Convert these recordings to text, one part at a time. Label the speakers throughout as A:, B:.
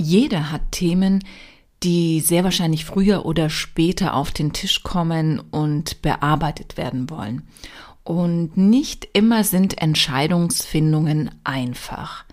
A: Jeder hat Themen, die sehr wahrscheinlich früher oder später auf den Tisch kommen und bearbeitet werden wollen. Und nicht immer sind Entscheidungsfindungen einfach.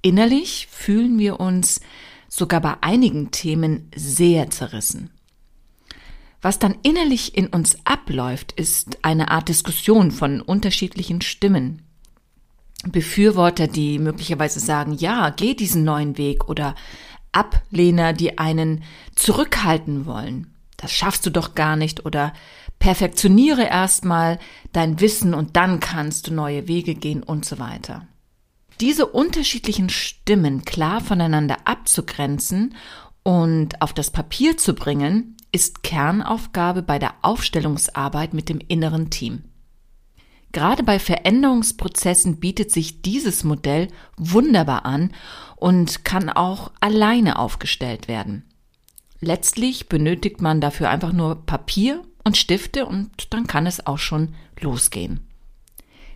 A: Innerlich fühlen wir uns sogar bei einigen Themen sehr zerrissen. Was dann innerlich in uns abläuft, ist eine Art Diskussion von unterschiedlichen Stimmen. Befürworter, die möglicherweise sagen, ja, geh diesen neuen Weg oder Ablehner, die einen zurückhalten wollen. Das schaffst du doch gar nicht oder perfektioniere erstmal dein Wissen und dann kannst du neue Wege gehen und so weiter. Diese unterschiedlichen Stimmen klar voneinander abzugrenzen und auf das Papier zu bringen, ist Kernaufgabe bei der Aufstellungsarbeit mit dem inneren Team. Gerade bei Veränderungsprozessen bietet sich dieses Modell wunderbar an und kann auch alleine aufgestellt werden. Letztlich benötigt man dafür einfach nur Papier und Stifte und dann kann es auch schon losgehen.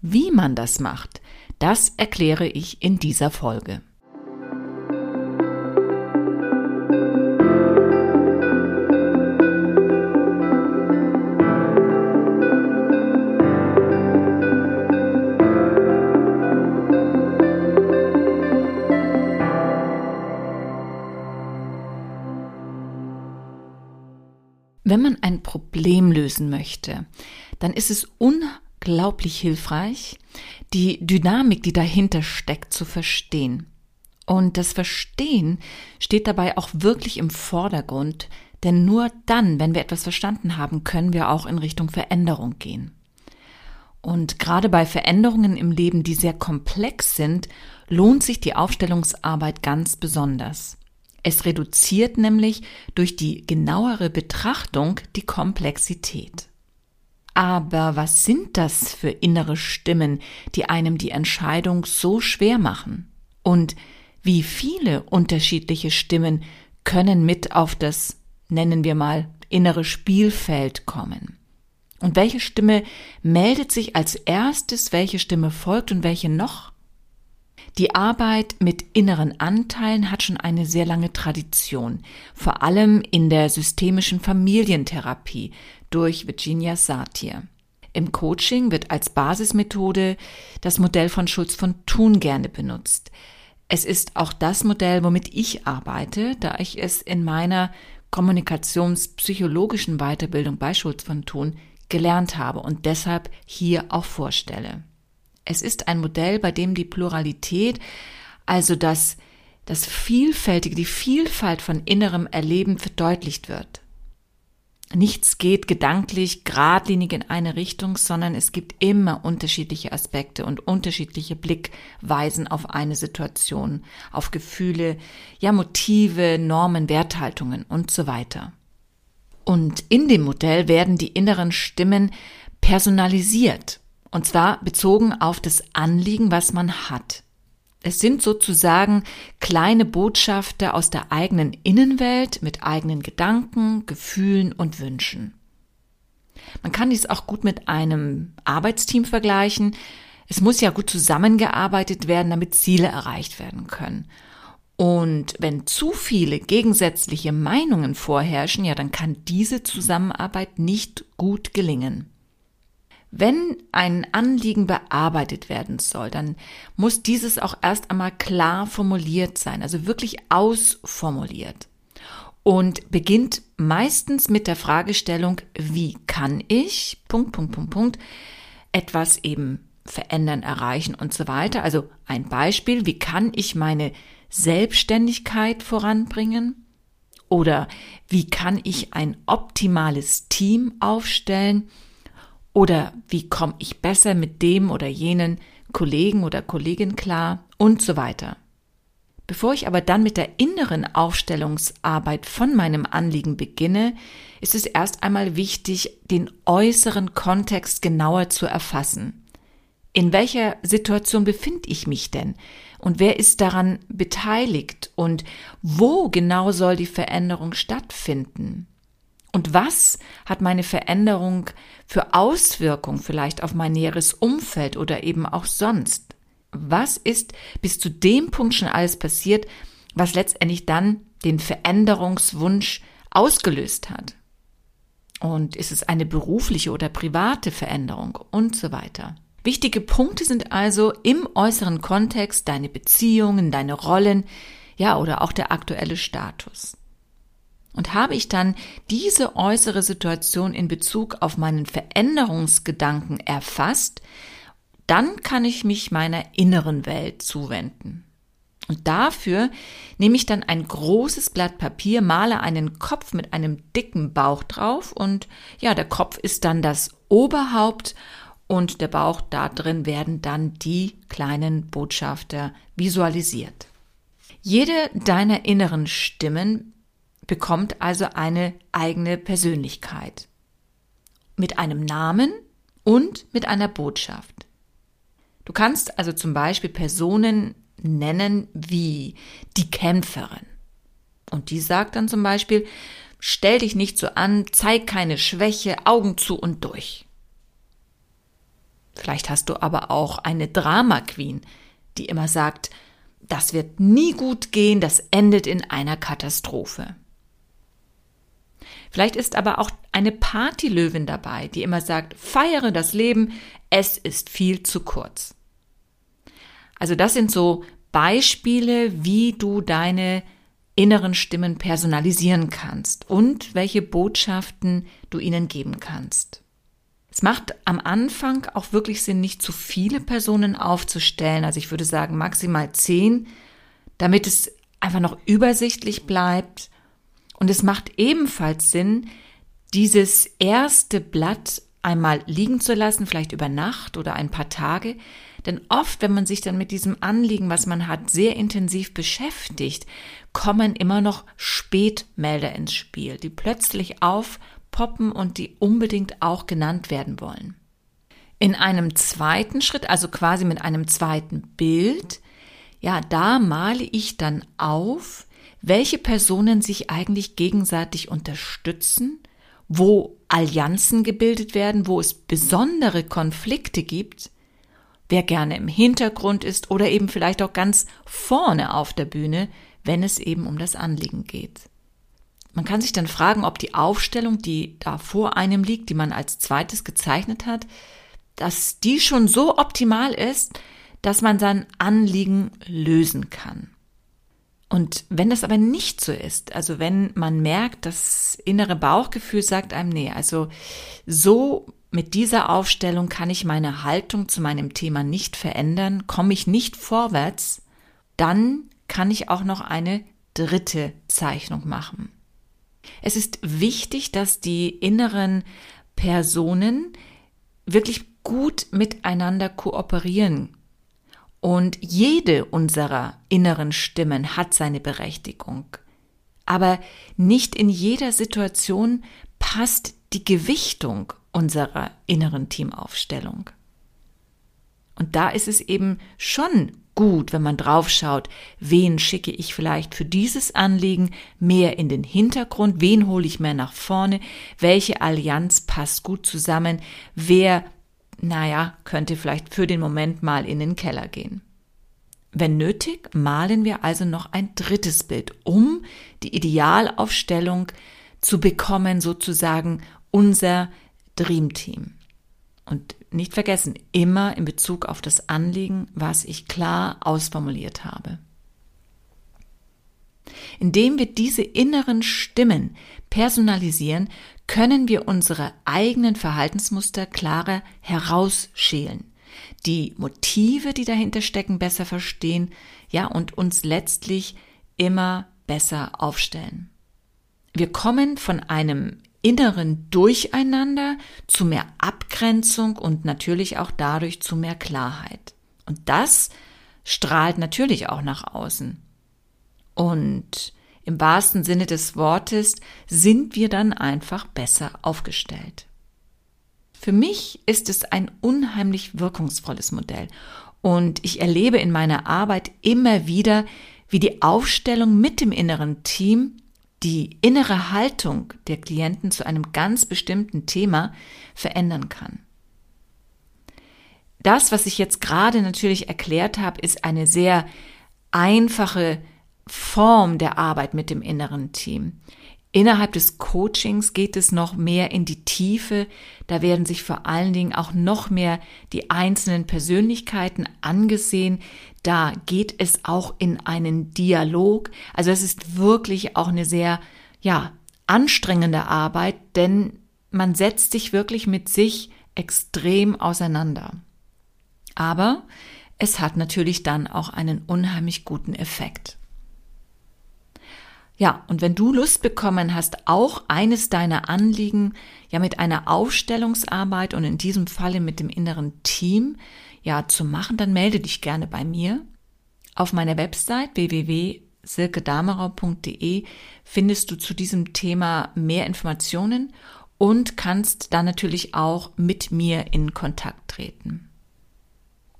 A: Wie man das macht, das erkläre ich in dieser Folge. Wenn man ein Problem lösen möchte, dann ist es unglaublich hilfreich, die Dynamik, die dahinter steckt, zu verstehen. Und das Verstehen steht dabei auch wirklich im Vordergrund, denn nur dann, wenn wir etwas verstanden haben, können wir auch in Richtung Veränderung gehen. Und gerade bei Veränderungen im Leben, die sehr komplex sind, lohnt sich die Aufstellungsarbeit ganz besonders. Es reduziert nämlich durch die genauere Betrachtung die Komplexität. Aber was sind das für innere Stimmen, die einem die Entscheidung so schwer machen? Und wie viele unterschiedliche Stimmen können mit auf das, nennen wir mal, innere Spielfeld kommen? Und welche Stimme meldet sich als erstes, welche Stimme folgt und welche noch? Die Arbeit mit inneren Anteilen hat schon eine sehr lange Tradition, vor allem in der systemischen Familientherapie durch Virginia Satir. Im Coaching wird als Basismethode das Modell von Schulz von Thun gerne benutzt. Es ist auch das Modell, womit ich arbeite, da ich es in meiner kommunikationspsychologischen Weiterbildung bei Schulz von Thun gelernt habe und deshalb hier auch vorstelle. Es ist ein Modell, bei dem die Pluralität, also das, das Vielfältige, die Vielfalt von innerem Erleben verdeutlicht wird. Nichts geht gedanklich geradlinig in eine Richtung, sondern es gibt immer unterschiedliche Aspekte und unterschiedliche Blickweisen auf eine Situation, auf Gefühle, ja Motive, Normen, Werthaltungen und so weiter. Und in dem Modell werden die inneren Stimmen personalisiert und zwar bezogen auf das Anliegen, was man hat. Es sind sozusagen kleine Botschafter aus der eigenen Innenwelt mit eigenen Gedanken, Gefühlen und Wünschen. Man kann dies auch gut mit einem Arbeitsteam vergleichen. Es muss ja gut zusammengearbeitet werden, damit Ziele erreicht werden können. Und wenn zu viele gegensätzliche Meinungen vorherrschen, ja, dann kann diese Zusammenarbeit nicht gut gelingen. Wenn ein Anliegen bearbeitet werden soll, dann muss dieses auch erst einmal klar formuliert sein, also wirklich ausformuliert. Und beginnt meistens mit der Fragestellung, wie kann ich, Punkt, Punkt, Punkt, Punkt, etwas eben verändern, erreichen und so weiter. Also ein Beispiel, wie kann ich meine Selbstständigkeit voranbringen? Oder wie kann ich ein optimales Team aufstellen? Oder wie komme ich besser mit dem oder jenen Kollegen oder Kollegin klar und so weiter. Bevor ich aber dann mit der inneren Aufstellungsarbeit von meinem Anliegen beginne, ist es erst einmal wichtig, den äußeren Kontext genauer zu erfassen. In welcher Situation befinde ich mich denn? Und wer ist daran beteiligt? Und wo genau soll die Veränderung stattfinden? Und was hat meine Veränderung für Auswirkungen vielleicht auf mein näheres Umfeld oder eben auch sonst? Was ist bis zu dem Punkt schon alles passiert, was letztendlich dann den Veränderungswunsch ausgelöst hat. Und ist es eine berufliche oder private Veränderung und so weiter. Wichtige Punkte sind also im äußeren Kontext deine Beziehungen, deine Rollen, ja, oder auch der aktuelle Status. Und habe ich dann diese äußere Situation in Bezug auf meinen Veränderungsgedanken erfasst, dann kann ich mich meiner inneren Welt zuwenden. Und dafür nehme ich dann ein großes Blatt Papier, male einen Kopf mit einem dicken Bauch drauf und ja, der Kopf ist dann das Oberhaupt und der Bauch da drin werden dann die kleinen Botschafter visualisiert. Jede deiner inneren Stimmen bekommt also eine eigene Persönlichkeit mit einem Namen und mit einer Botschaft. Du kannst also zum Beispiel Personen nennen wie die Kämpferin. Und die sagt dann zum Beispiel, stell dich nicht so an, zeig keine Schwäche, Augen zu und durch. Vielleicht hast du aber auch eine Drama Queen, die immer sagt, das wird nie gut gehen, das endet in einer Katastrophe. Vielleicht ist aber auch eine Partylöwin dabei, die immer sagt, feiere das Leben, es ist viel zu kurz. Also das sind so Beispiele, wie du deine inneren Stimmen personalisieren kannst und welche Botschaften du ihnen geben kannst. Es macht am Anfang auch wirklich Sinn, nicht zu viele Personen aufzustellen. Also ich würde sagen maximal zehn, damit es einfach noch übersichtlich bleibt. Und es macht ebenfalls Sinn, dieses erste Blatt einmal liegen zu lassen, vielleicht über Nacht oder ein paar Tage, denn oft, wenn man sich dann mit diesem Anliegen, was man hat, sehr intensiv beschäftigt, kommen immer noch Spätmelder ins Spiel, die plötzlich aufpoppen und die unbedingt auch genannt werden wollen. In einem zweiten Schritt, also quasi mit einem zweiten Bild, ja, da male ich dann auf, welche Personen sich eigentlich gegenseitig unterstützen, wo Allianzen gebildet werden, wo es besondere Konflikte gibt wer gerne im Hintergrund ist oder eben vielleicht auch ganz vorne auf der Bühne, wenn es eben um das Anliegen geht. Man kann sich dann fragen, ob die Aufstellung, die da vor einem liegt, die man als zweites gezeichnet hat, dass die schon so optimal ist, dass man sein Anliegen lösen kann. Und wenn das aber nicht so ist, also wenn man merkt, das innere Bauchgefühl sagt einem, nee, also so mit dieser Aufstellung kann ich meine Haltung zu meinem Thema nicht verändern, komme ich nicht vorwärts, dann kann ich auch noch eine dritte Zeichnung machen. Es ist wichtig, dass die inneren Personen wirklich gut miteinander kooperieren. Und jede unserer inneren Stimmen hat seine Berechtigung. Aber nicht in jeder Situation passt die Gewichtung unserer inneren Teamaufstellung. Und da ist es eben schon gut, wenn man draufschaut, wen schicke ich vielleicht für dieses Anliegen mehr in den Hintergrund, wen hole ich mehr nach vorne, welche Allianz passt gut zusammen, wer, naja, könnte vielleicht für den Moment mal in den Keller gehen. Wenn nötig, malen wir also noch ein drittes Bild, um die Idealaufstellung zu bekommen, sozusagen unser Dream Team. Und nicht vergessen, immer in Bezug auf das Anliegen, was ich klar ausformuliert habe. Indem wir diese inneren Stimmen personalisieren, können wir unsere eigenen Verhaltensmuster klarer herausschälen, die Motive, die dahinter stecken, besser verstehen, ja, und uns letztlich immer besser aufstellen. Wir kommen von einem inneren Durcheinander zu mehr Abgrenzung und natürlich auch dadurch zu mehr Klarheit. Und das strahlt natürlich auch nach außen. Und im wahrsten Sinne des Wortes sind wir dann einfach besser aufgestellt. Für mich ist es ein unheimlich wirkungsvolles Modell und ich erlebe in meiner Arbeit immer wieder, wie die Aufstellung mit dem inneren Team die innere Haltung der Klienten zu einem ganz bestimmten Thema verändern kann. Das, was ich jetzt gerade natürlich erklärt habe, ist eine sehr einfache Form der Arbeit mit dem inneren Team. Innerhalb des Coachings geht es noch mehr in die Tiefe. Da werden sich vor allen Dingen auch noch mehr die einzelnen Persönlichkeiten angesehen. Da geht es auch in einen Dialog. Also es ist wirklich auch eine sehr, ja, anstrengende Arbeit, denn man setzt sich wirklich mit sich extrem auseinander. Aber es hat natürlich dann auch einen unheimlich guten Effekt. Ja, und wenn du Lust bekommen hast, auch eines deiner Anliegen ja mit einer Aufstellungsarbeit und in diesem Falle mit dem inneren Team ja zu machen, dann melde dich gerne bei mir. Auf meiner Website www.silkedamerau.de findest du zu diesem Thema mehr Informationen und kannst dann natürlich auch mit mir in Kontakt treten.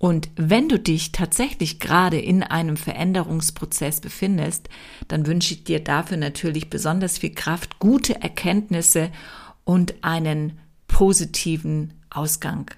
A: Und wenn du dich tatsächlich gerade in einem Veränderungsprozess befindest, dann wünsche ich dir dafür natürlich besonders viel Kraft, gute Erkenntnisse und einen positiven Ausgang